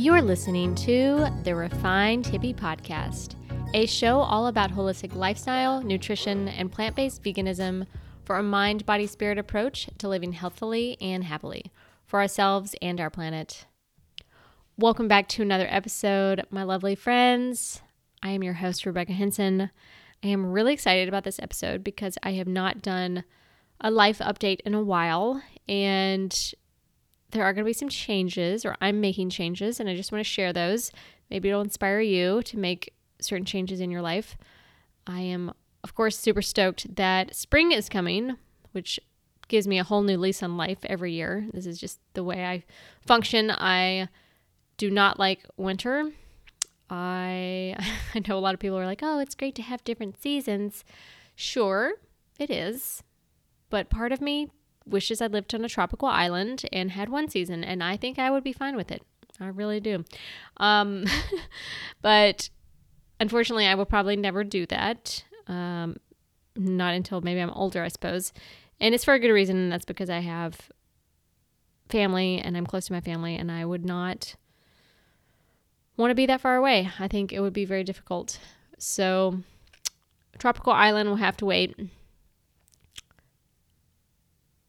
You're listening to the Refined Hippie Podcast, a show all about holistic lifestyle, nutrition, and plant based veganism for a mind, body, spirit approach to living healthily and happily for ourselves and our planet. Welcome back to another episode, my lovely friends. I am your host, Rebecca Henson. I am really excited about this episode because I have not done a life update in a while, and there are going to be some changes, or I'm making changes, and I just want to share those. Maybe it'll inspire you to make certain changes in your life. I am, of course, super stoked that spring is coming, which gives me a whole new lease on life every year. This is just the way I function. I do not like winter. I I know a lot of people are like, "Oh, it's great to have different seasons." Sure, it is. But part of me wishes I lived on a tropical island and had one season, and I think I would be fine with it. I really do. Um, but unfortunately, I will probably never do that. Um, not until maybe I'm older, I suppose. And it's for a good reason, and that's because I have family and I'm close to my family, and I would not want to be that far away. I think it would be very difficult. So, tropical island will have to wait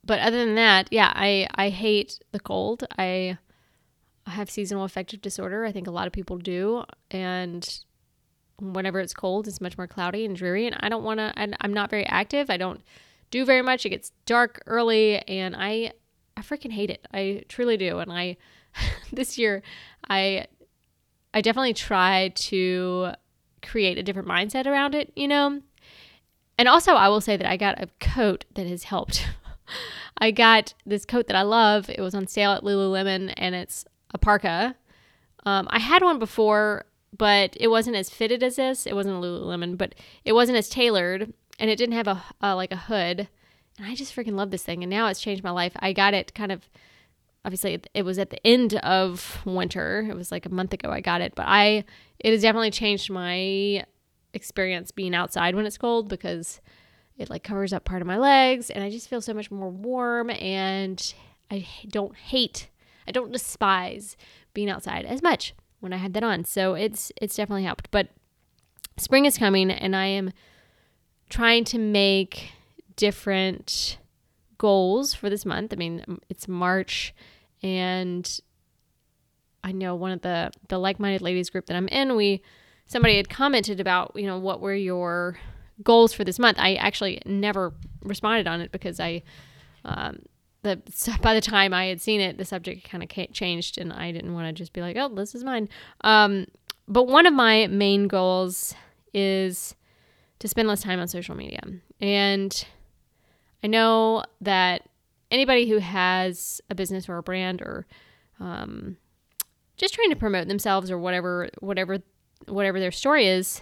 but other than that, yeah, I I hate the cold. I have seasonal affective disorder. I think a lot of people do, and whenever it's cold, it's much more cloudy and dreary. And I don't want to. I'm not very active. I don't do very much. It gets dark early, and I I freaking hate it. I truly do. And I this year I I definitely try to create a different mindset around it. You know. And also, I will say that I got a coat that has helped I got this coat that I love. It was on sale at Lululemon and it's a parka. Um, I had one before, but it wasn't as fitted as this. It wasn't a Lululemon, but it wasn't as tailored and it didn't have a like a hood. And I just freaking love this thing. And now it's changed my life. I got it kind of obviously it was at the end of winter. It was like a month ago I got it, but I it has definitely changed my experience being outside when it's cold because it like covers up part of my legs and I just feel so much more warm and I don't hate, I don't despise being outside as much when I had that on. So it's it's definitely helped. But spring is coming and I am trying to make different goals for this month. I mean, it's March and I know one of the the like-minded ladies group that I'm in, we somebody had commented about, you know, what were your goals for this month. I actually never responded on it because I, um, the by the time I had seen it, the subject kind of changed, and I didn't want to just be like, "Oh, this is mine." Um, but one of my main goals is to spend less time on social media, and I know that anybody who has a business or a brand or um, just trying to promote themselves or whatever, whatever, whatever their story is,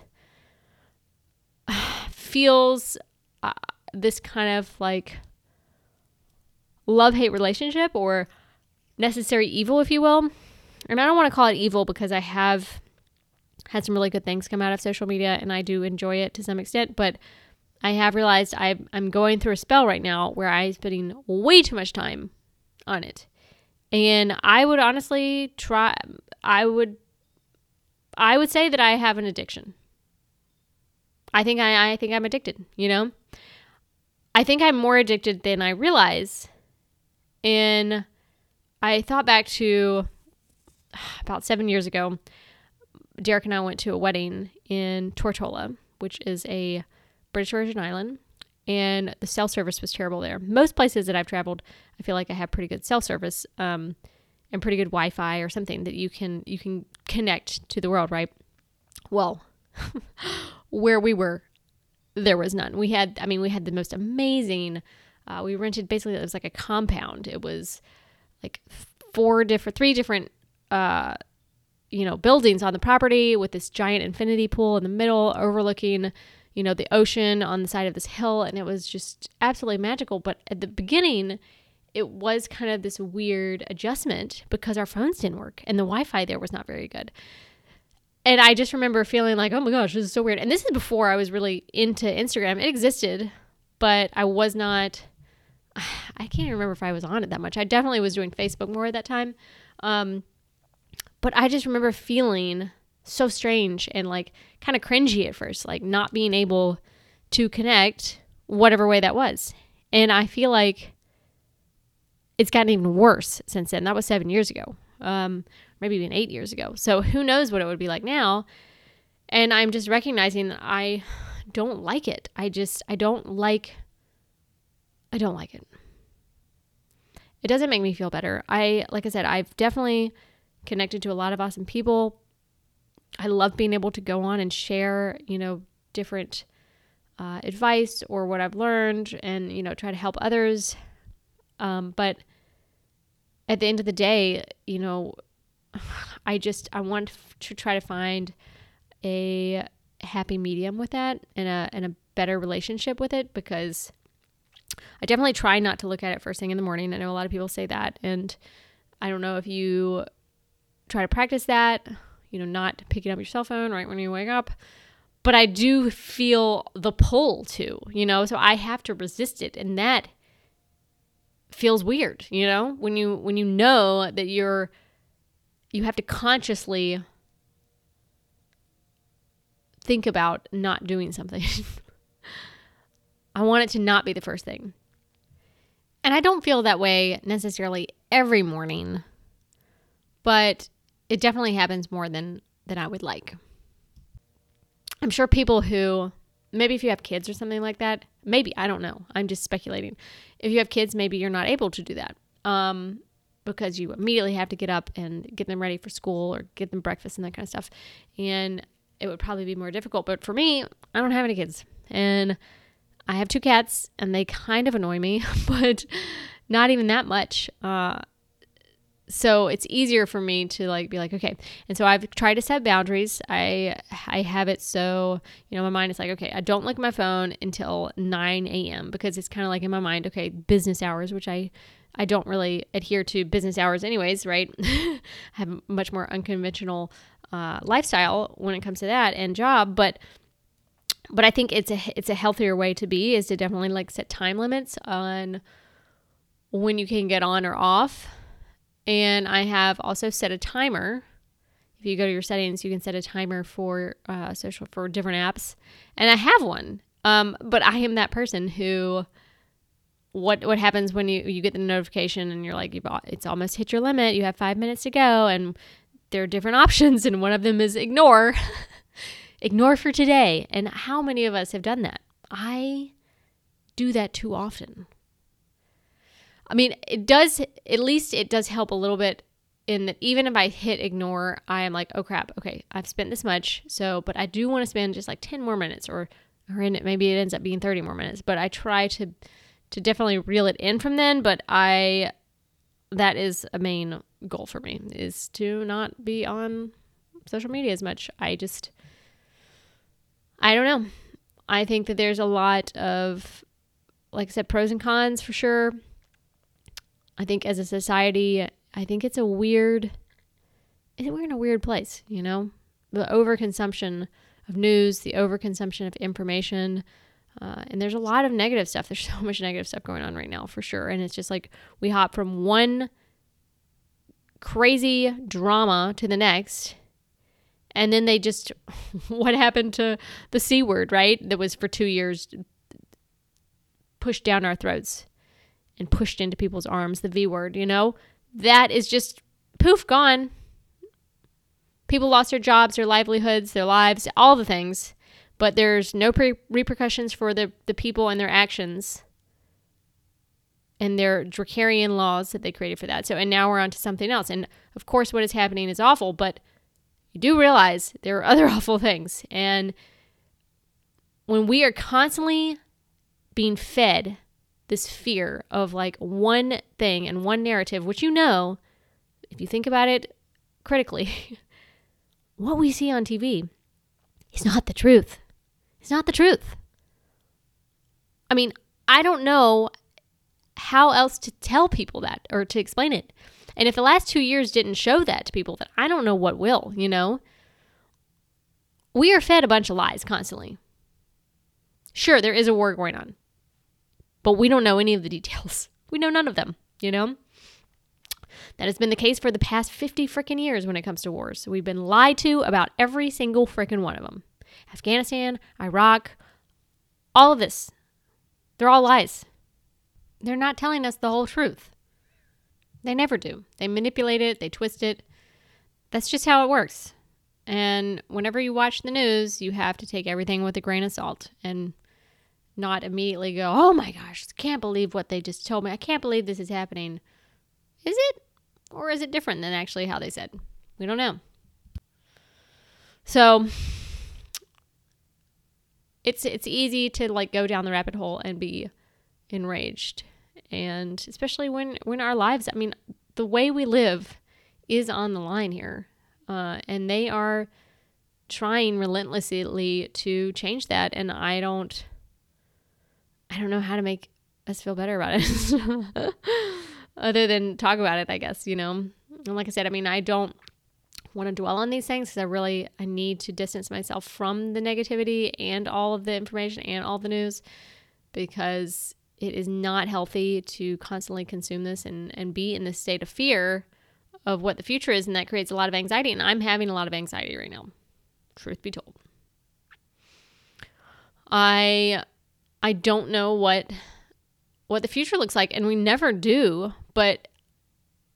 feels uh, this kind of like love hate relationship or necessary evil, if you will. And I don't want to call it evil because I have had some really good things come out of social media and I do enjoy it to some extent, but I have realized i am going through a spell right now where I'm spending way too much time on it. And I would honestly try, I would, I would say that I have an addiction. I think I, I think I'm addicted, you know? I think I'm more addicted than I realize. And I thought back to about seven years ago. Derek and I went to a wedding in Tortola, which is a British Virgin Island, and the cell service was terrible there. Most places that I've traveled, I feel like I have pretty good cell service um, and pretty good Wi-Fi or something that you can you can connect to the world, right? Well, where we were, there was none. We had, I mean, we had the most amazing. Uh, we rented basically it was like a compound. It was like four different, three different, uh, you know, buildings on the property with this giant infinity pool in the middle, overlooking, you know, the ocean on the side of this hill, and it was just absolutely magical. But at the beginning, it was kind of this weird adjustment because our phones didn't work and the Wi-Fi there was not very good and I just remember feeling like, oh my gosh, this is so weird. And this is before I was really into Instagram. It existed, but I was not. I can't even remember if I was on it that much. I definitely was doing Facebook more at that time. Um, But I just remember feeling so strange and like kind of cringy at first, like not being able to connect whatever way that was. And I feel like it's gotten even worse since then. That was seven years ago, um, maybe even eight years ago. So who knows what it would be like now. And I'm just recognizing that I don't like it. I just, I don't like, I don't like it. It doesn't make me feel better. I, like I said, I've definitely connected to a lot of awesome people. I love being able to go on and share, you know, different uh, advice or what I've learned and, you know, try to help others. Um, but at the end of the day, you know, I just, I want to try to find a happy medium with that and a, and a better relationship with it because I definitely try not to look at it first thing in the morning. I know a lot of people say that. And I don't know if you try to practice that, you know, not picking up your cell phone right when you wake up. But I do feel the pull too, you know, so I have to resist it. And that feels weird, you know, when you when you know that you're you have to consciously think about not doing something. I want it to not be the first thing. And I don't feel that way necessarily every morning, but it definitely happens more than than I would like. I'm sure people who maybe if you have kids or something like that, maybe I don't know. I'm just speculating. If you have kids, maybe you're not able to do that. Um, because you immediately have to get up and get them ready for school or get them breakfast and that kind of stuff. And it would probably be more difficult. But for me, I don't have any kids. And I have two cats and they kind of annoy me, but not even that much. Uh, so it's easier for me to like be like okay and so i've tried to set boundaries i i have it so you know my mind is like okay i don't look at my phone until 9 a.m because it's kind of like in my mind okay business hours which i i don't really adhere to business hours anyways right i have a much more unconventional uh, lifestyle when it comes to that and job but but i think it's a it's a healthier way to be is to definitely like set time limits on when you can get on or off and I have also set a timer. If you go to your settings, you can set a timer for uh, social for different apps, and I have one. Um, but I am that person who, what what happens when you you get the notification and you're like, you've, it's almost hit your limit. You have five minutes to go, and there are different options, and one of them is ignore, ignore for today. And how many of us have done that? I do that too often. I mean, it does, at least it does help a little bit in that even if I hit ignore, I am like, oh crap, okay, I've spent this much. So, but I do want to spend just like 10 more minutes or, or in it, maybe it ends up being 30 more minutes, but I try to, to definitely reel it in from then. But I, that is a main goal for me is to not be on social media as much. I just, I don't know. I think that there's a lot of, like I said, pros and cons for sure. I think as a society, I think it's a weird, we're in a weird place, you know? The overconsumption of news, the overconsumption of information. Uh, and there's a lot of negative stuff. There's so much negative stuff going on right now, for sure. And it's just like we hop from one crazy drama to the next. And then they just, what happened to the C word, right? That was for two years pushed down our throats and pushed into people's arms, the V word, you know? That is just poof, gone. People lost their jobs, their livelihoods, their lives, all the things, but there's no pre- repercussions for the, the people and their actions and their draconian laws that they created for that. So, and now we're on to something else. And of course, what is happening is awful, but you do realize there are other awful things. And when we are constantly being fed this fear of like one thing and one narrative, which you know, if you think about it critically, what we see on TV is not the truth. It's not the truth. I mean, I don't know how else to tell people that or to explain it. And if the last two years didn't show that to people, then I don't know what will, you know? We are fed a bunch of lies constantly. Sure, there is a war going on but we don't know any of the details. We know none of them, you know? That has been the case for the past 50 freaking years when it comes to wars. We've been lied to about every single freaking one of them. Afghanistan, Iraq, all of this. They're all lies. They're not telling us the whole truth. They never do. They manipulate it, they twist it. That's just how it works. And whenever you watch the news, you have to take everything with a grain of salt and not immediately go, oh my gosh, can't believe what they just told me. I can't believe this is happening. Is it? Or is it different than actually how they said? We don't know. So it's it's easy to like go down the rabbit hole and be enraged. And especially when when our lives, I mean, the way we live is on the line here. Uh, and they are trying relentlessly to change that and I don't I don't know how to make us feel better about it. Other than talk about it, I guess, you know. And like I said, I mean, I don't want to dwell on these things because I really I need to distance myself from the negativity and all of the information and all the news because it is not healthy to constantly consume this and, and be in this state of fear of what the future is and that creates a lot of anxiety and I'm having a lot of anxiety right now. Truth be told. I I don't know what what the future looks like and we never do, but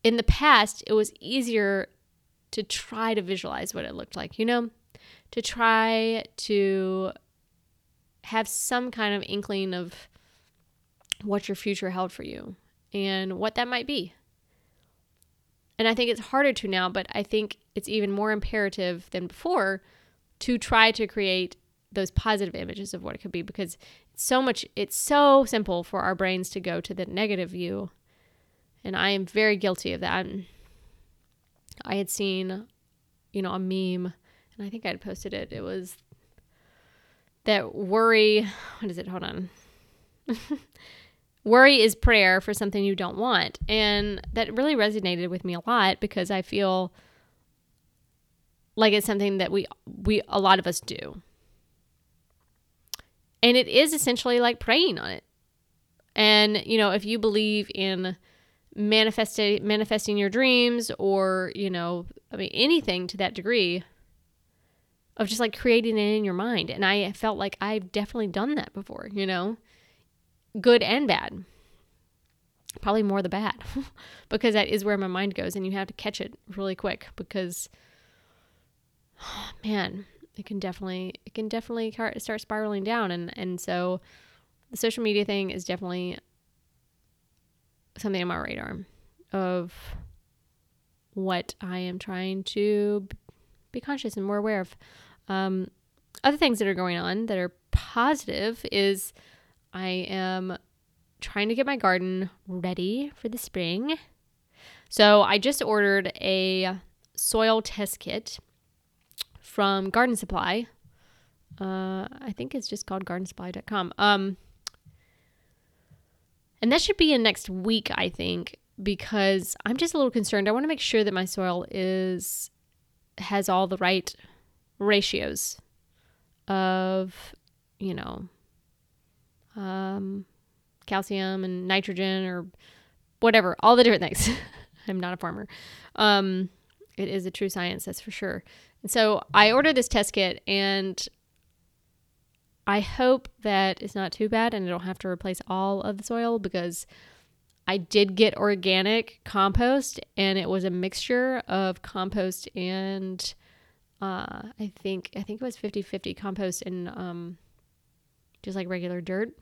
in the past it was easier to try to visualize what it looked like, you know? To try to have some kind of inkling of what your future held for you and what that might be. And I think it's harder to now, but I think it's even more imperative than before to try to create those positive images of what it could be because it's so much it's so simple for our brains to go to the negative view. And I am very guilty of that. I had seen, you know, a meme and I think I had posted it. It was that worry, what is it? Hold on. worry is prayer for something you don't want. And that really resonated with me a lot because I feel like it's something that we we a lot of us do. And it is essentially like praying on it. And you know, if you believe in manifesting manifesting your dreams or, you know, I mean anything to that degree of just like creating it in your mind. And I felt like I've definitely done that before, you know good and bad. Probably more the bad because that is where my mind goes and you have to catch it really quick because man, it can definitely it can definitely start spiraling down and and so the social media thing is definitely something on my radar of what I am trying to be conscious and more aware of. Um, other things that are going on that are positive is I am trying to get my garden ready for the spring. So I just ordered a soil test kit from Garden Supply. Uh, I think it's just called gardensupply.com. Um, and that should be in next week, I think, because I'm just a little concerned. I want to make sure that my soil is has all the right ratios of, you know, um, calcium and nitrogen or whatever, all the different things. I'm not a farmer. Um, it is a true science, that's for sure. And so I ordered this test kit and I hope that it's not too bad and I don't have to replace all of the soil because I did get organic compost and it was a mixture of compost and uh, I think I think it was 50-50 compost and um, just like regular dirt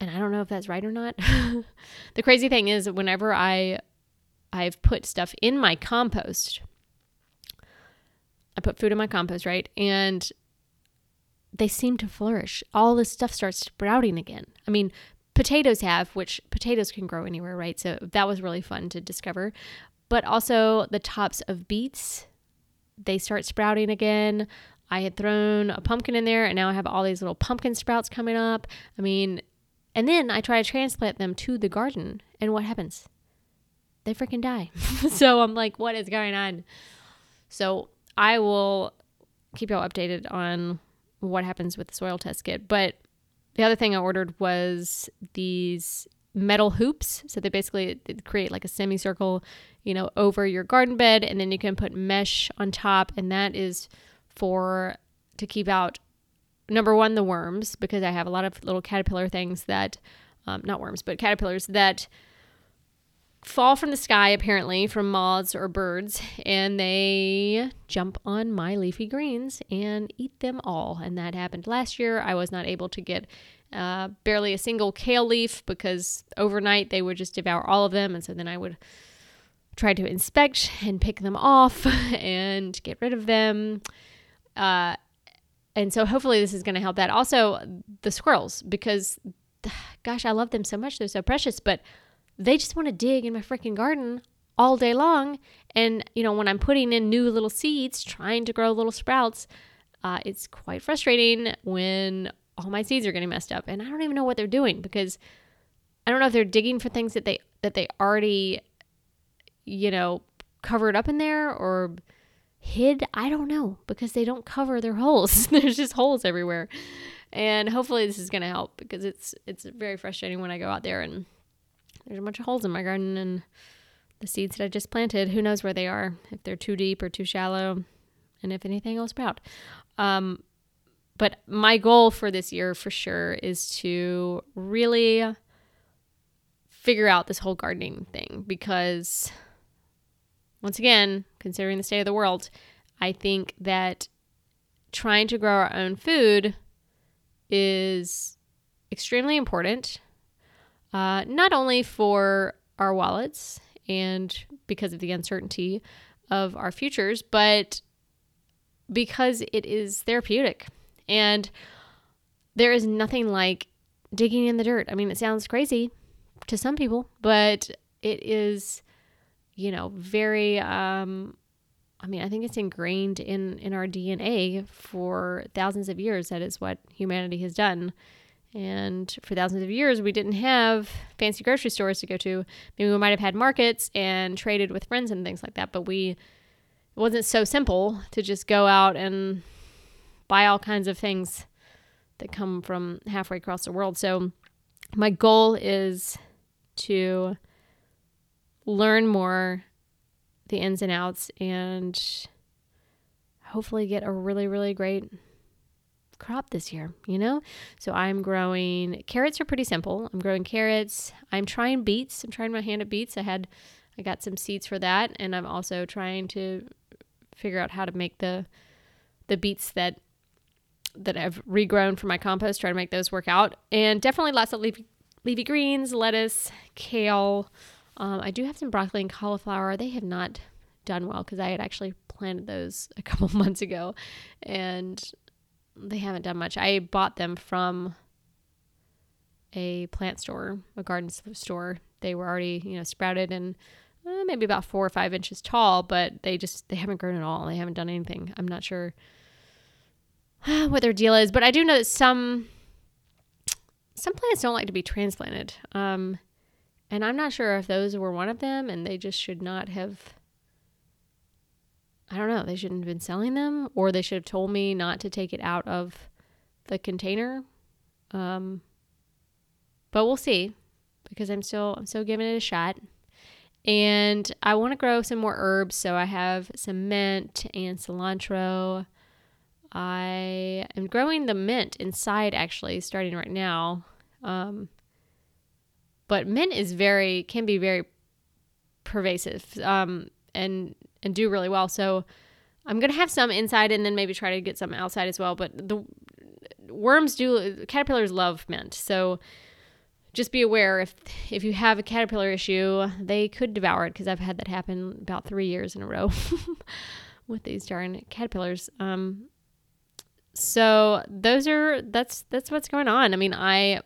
and I don't know if that's right or not. the crazy thing is whenever I I've put stuff in my compost, I put food in my compost, right? And they seem to flourish. All this stuff starts sprouting again. I mean, potatoes have, which potatoes can grow anywhere, right? So that was really fun to discover. But also the tops of beets, they start sprouting again. I had thrown a pumpkin in there and now I have all these little pumpkin sprouts coming up. I mean, and then I try to transplant them to the garden, and what happens? They freaking die. so I'm like, what is going on? So I will keep y'all updated on what happens with the soil test kit. But the other thing I ordered was these metal hoops. So they basically create like a semicircle, you know, over your garden bed, and then you can put mesh on top, and that is for to keep out number one the worms because I have a lot of little caterpillar things that, um, not worms, but caterpillars that fall from the sky apparently from moths or birds and they jump on my leafy greens and eat them all. And that happened last year. I was not able to get uh, barely a single kale leaf because overnight they would just devour all of them. And so then i would try to inspect and pick them off and get rid of them. Uh, and so hopefully this is going to help that. Also the squirrels because gosh i love them so much. They're so precious. But they just want to dig in my freaking garden all day long. And, you know, when I'm putting in new little seeds, trying to grow little sprouts, uh, it's quite frustrating when all my seeds are getting messed up. And I don't even know what they're doing because I don't know if they're digging for things that they that they already, you know, covered up in there or hid. I don't know because they don't cover their holes. There's just holes everywhere. And hopefully this is going to help because it's it's very frustrating when I go out there and there's a bunch of holes in my garden and the seeds that I just planted, who knows where they are, if they're too deep or too shallow, and if anything will sprout. Um, but my goal for this year for sure is to really figure out this whole gardening thing because once again, considering the state of the world, I think that trying to grow our own food is extremely important uh, not only for our wallets and because of the uncertainty of our futures, but because it is therapeutic. And there is nothing like digging in the dirt. I mean, it sounds crazy to some people, but it is, you know, very um I mean, I think it's ingrained in in our DNA for thousands of years that is what humanity has done. And for thousands of years, we didn't have fancy grocery stores to go to. Maybe we might have had markets and traded with friends and things like that, but we it wasn't so simple to just go out and buy all kinds of things that come from halfway across the world. So my goal is to learn more the ins and outs and hopefully get a really really great crop this year, you know? So I'm growing carrots are pretty simple. I'm growing carrots. I'm trying beets. I'm trying my hand at beets. I had I got some seeds for that and I'm also trying to figure out how to make the the beets that that I've regrown from my compost, try to make those work out. And definitely lots of leafy leafy greens, lettuce, kale. Um, I do have some broccoli and cauliflower. They have not done well because I had actually planted those a couple months ago and they haven't done much. I bought them from a plant store, a garden store. They were already, you know, sprouted and uh, maybe about four or five inches tall, but they just they haven't grown at all. They haven't done anything. I'm not sure what their deal is, but I do know that some some plants don't like to be transplanted. Um, and I'm not sure if those were one of them, and they just should not have I don't know, they shouldn't have been selling them or they should have told me not to take it out of the container. Um, but we'll see because I'm still I'm still giving it a shot. And I want to grow some more herbs, so I have some mint and cilantro. I am growing the mint inside actually, starting right now. Um, but mint is very can be very pervasive. Um, and and do really well. So I'm gonna have some inside and then maybe try to get some outside as well. But the worms do caterpillars love mint, so just be aware if if you have a caterpillar issue, they could devour it because I've had that happen about three years in a row with these darn caterpillars. Um, so those are that's that's what's going on. I mean, I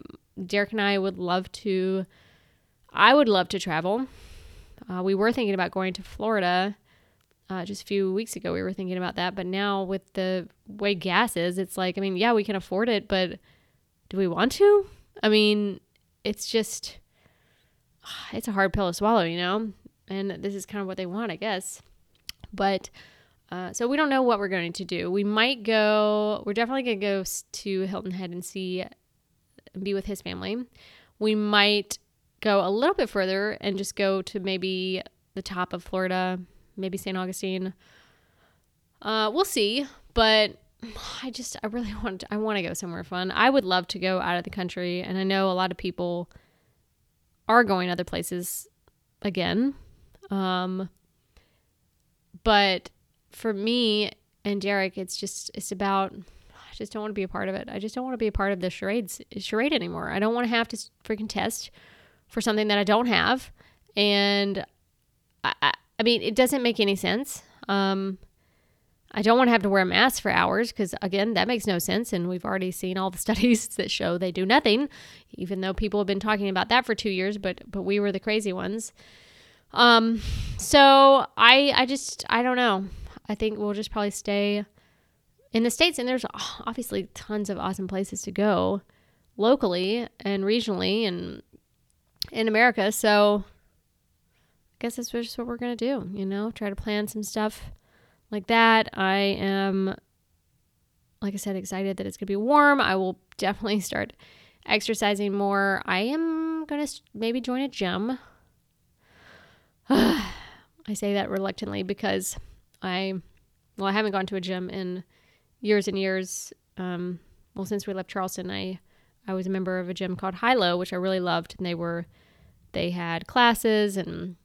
Derek and I would love to. I would love to travel. Uh, we were thinking about going to Florida uh, just a few weeks ago. We were thinking about that, but now with the way gas is, it's like, I mean, yeah, we can afford it, but do we want to? I mean, it's just, it's a hard pill to swallow, you know? And this is kind of what they want, I guess. But, uh, so we don't know what we're going to do. We might go, we're definitely going to go to Hilton Head and see, be with his family. We might go a little bit further and just go to maybe the top of Florida, maybe St. Augustine. Uh, we'll see, but I just I really want to, I want to go somewhere fun. I would love to go out of the country, and I know a lot of people are going other places again. Um, but for me and Derek, it's just it's about I just don't want to be a part of it. I just don't want to be a part of the charades charade anymore. I don't want to have to freaking test for something that I don't have, and I I, I mean it doesn't make any sense. Um, I don't want to have to wear a mask for hours because, again, that makes no sense. And we've already seen all the studies that show they do nothing, even though people have been talking about that for two years, but but we were the crazy ones. Um, so I I just I don't know. I think we'll just probably stay in the states, and there's obviously tons of awesome places to go locally and regionally and in America. So guess that's just what we're gonna do. You know, try to plan some stuff like that. I am, like I said, excited that it's going to be warm. I will definitely start exercising more. I am going to maybe join a gym. I say that reluctantly because I, well, I haven't gone to a gym in years and years. Um, well, since we left Charleston, I, I was a member of a gym called Hilo, which I really loved, and they were, they had classes and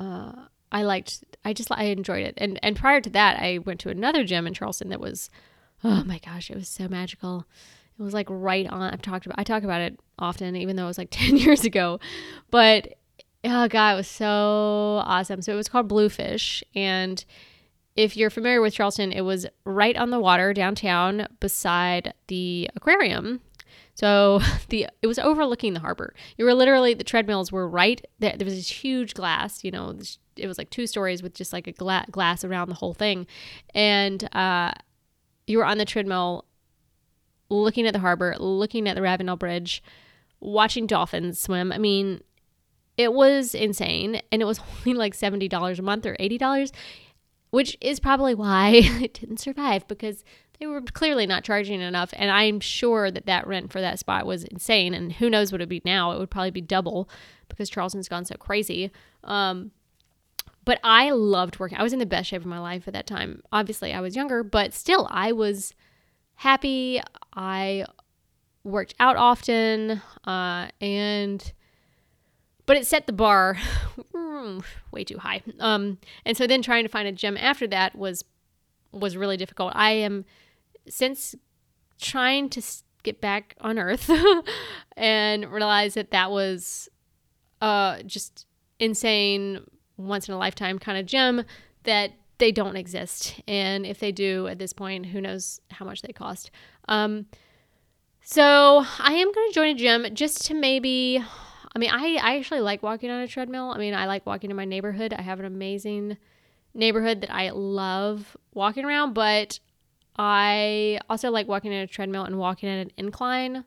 uh, I liked I just I enjoyed it. And and prior to that, I went to another gym in Charleston that was oh my gosh, it was so magical. It was like right on I've talked about I talk about it often even though it was like 10 years ago. But oh god, it was so awesome. So it was called Bluefish and if you're familiar with Charleston, it was right on the water downtown beside the aquarium so the it was overlooking the harbor. You were literally the treadmills were right there. There was this huge glass. You know, it was like two stories with just like a gla- glass around the whole thing, and uh, you were on the treadmill, looking at the harbor, looking at the Ravenel Bridge, watching dolphins swim. I mean, it was insane, and it was only like seventy dollars a month or eighty dollars, which is probably why it didn't survive because they were clearly not charging enough and i'm sure that that rent for that spot was insane and who knows what it'd be now. It would probably be double because charleston's gone so crazy. Um, but i loved working i was in the best shape of my life at that time. Obviously i was younger but still i was happy. I worked out often uh, and but it set the bar way too high um, and so then trying to find a gym after that was was really difficult i am since trying to get back on Earth and realize that that was uh, just insane, once in a lifetime kind of gem that they don't exist. And if they do at this point, who knows how much they cost. Um, so I am going to join a gym just to maybe. I mean, I, I actually like walking on a treadmill. I mean, I like walking in my neighborhood. I have an amazing neighborhood that I love walking around, but I also like walking in a treadmill and walking at an incline.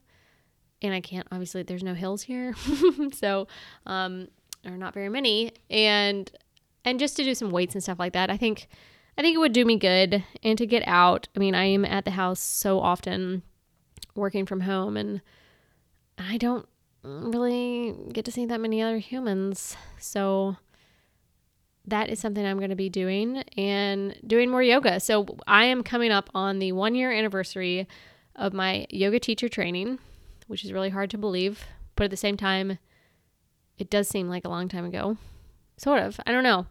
And I can't, obviously, there's no hills here. so, um, or not very many. And, and just to do some weights and stuff like that, I think, I think it would do me good. And to get out, I mean, I am at the house so often working from home and I don't really get to see that many other humans. So, that is something I'm going to be doing and doing more yoga. So I am coming up on the one year anniversary of my yoga teacher training, which is really hard to believe, but at the same time, it does seem like a long time ago. Sort of. I don't know.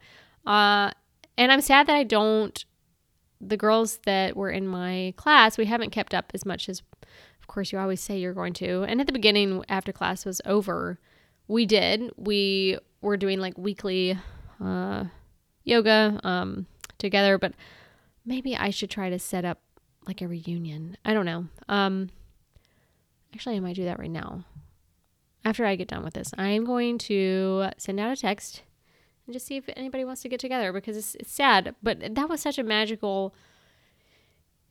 Uh, and I'm sad that I don't. The girls that were in my class, we haven't kept up as much as, course, you always say you're going to. And at the beginning, after class was over, we did. We were doing like weekly uh, yoga um, together, but maybe I should try to set up like a reunion. I don't know. Um, actually, I might do that right now. After I get done with this, I'm going to send out a text and just see if anybody wants to get together because it's, it's sad, but that was such a magical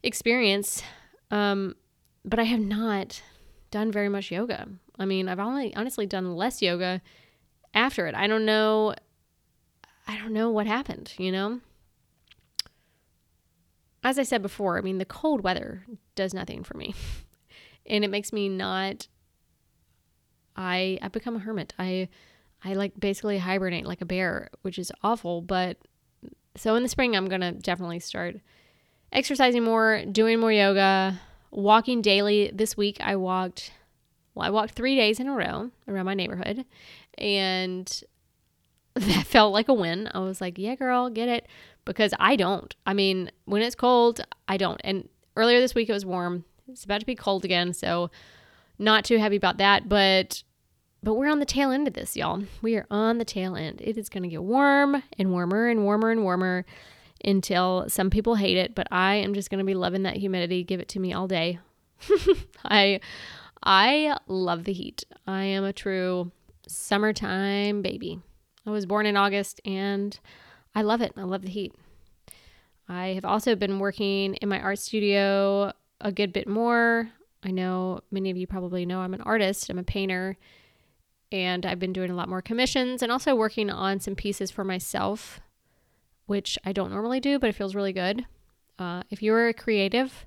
experience. Um, but I have not done very much yoga. I mean, I've only honestly done less yoga after it. I don't know I don't know what happened, you know? As I said before, I mean, the cold weather does nothing for me. and it makes me not I I become a hermit. I I like basically hibernate like a bear, which is awful, but so in the spring I'm going to definitely start exercising more, doing more yoga, walking daily. This week I walked well, I walked 3 days in a row around my neighborhood and that felt like a win. I was like, "Yeah, girl, get it." Because I don't. I mean, when it's cold, I don't. And earlier this week it was warm. It's about to be cold again, so not too happy about that, but but we're on the tail end of this, y'all. We are on the tail end. It is going to get warm and warmer and warmer and warmer until some people hate it, but I am just going to be loving that humidity. Give it to me all day. I I love the heat. I am a true summertime baby. I was born in August and I love it. I love the heat. I have also been working in my art studio a good bit more. I know many of you probably know I'm an artist, I'm a painter, and I've been doing a lot more commissions and also working on some pieces for myself, which I don't normally do, but it feels really good. Uh, if you're a creative,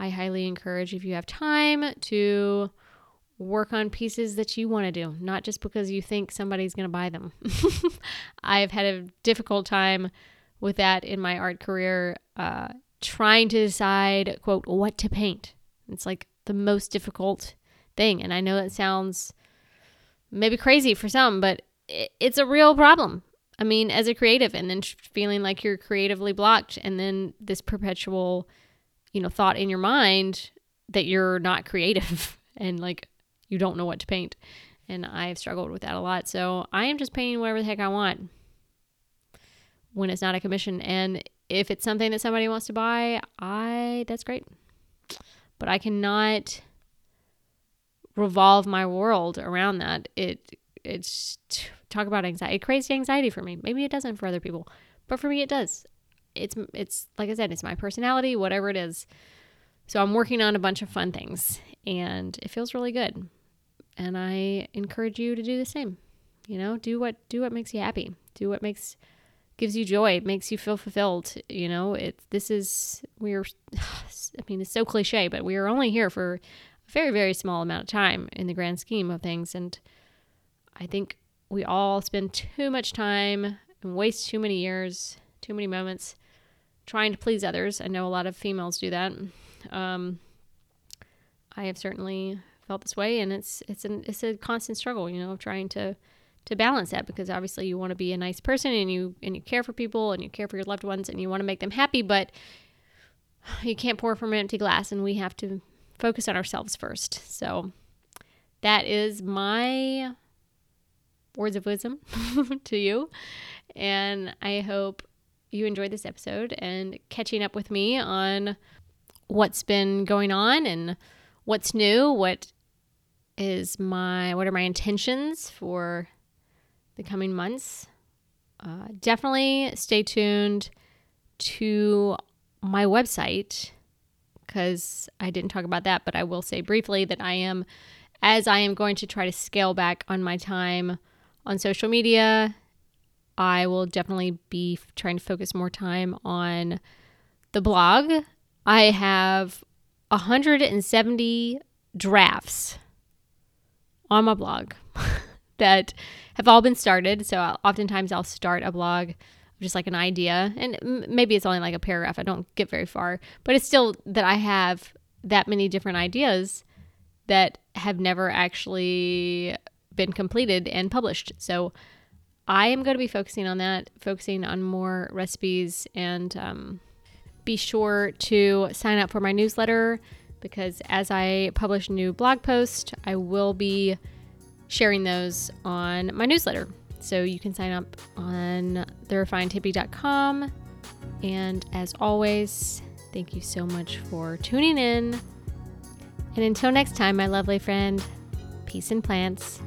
I highly encourage if you have time to work on pieces that you want to do, not just because you think somebody's going to buy them. I've had a difficult time with that in my art career, uh, trying to decide, quote, what to paint. It's like the most difficult thing. And I know that sounds maybe crazy for some, but it's a real problem. I mean, as a creative, and then feeling like you're creatively blocked, and then this perpetual, you know, thought in your mind that you're not creative and like you don't know what to paint. And I've struggled with that a lot. So I am just painting whatever the heck I want when it's not a commission. And if it's something that somebody wants to buy, I that's great. But I cannot revolve my world around that. It it's talk about anxiety. It creates anxiety for me. Maybe it doesn't for other people, but for me it does. It's it's like I said, it's my personality, whatever it is. So I'm working on a bunch of fun things and it feels really good. And I encourage you to do the same. You know, do what do what makes you happy. Do what makes gives you joy, makes you feel fulfilled. You know, it's this is we're I mean, it's so cliche, but we are only here for a very, very small amount of time in the grand scheme of things. And I think we all spend too much time and waste too many years, too many moments trying to please others. I know a lot of females do that. Um, I have certainly felt this way, and it's it's an it's a constant struggle, you know, of trying to to balance that because obviously you want to be a nice person and you and you care for people and you care for your loved ones and you want to make them happy, but you can't pour from an empty glass, and we have to focus on ourselves first. So that is my words of wisdom to you, and I hope you enjoyed this episode and catching up with me on what's been going on and what's new, what is my what are my intentions for the coming months. Uh, definitely stay tuned to my website because I didn't talk about that, but I will say briefly that I am, as I am going to try to scale back on my time on social media, I will definitely be trying to focus more time on the blog. I have 170 drafts on my blog that have all been started. So oftentimes I'll start a blog just like an idea and maybe it's only like a paragraph. I don't get very far, but it's still that I have that many different ideas that have never actually been completed and published. So I am going to be focusing on that, focusing on more recipes and um, be sure to sign up for my newsletter because as I publish new blog posts, I will be sharing those on my newsletter. So you can sign up on therefinedhippie.com. And as always, thank you so much for tuning in. And until next time, my lovely friend, peace and plants.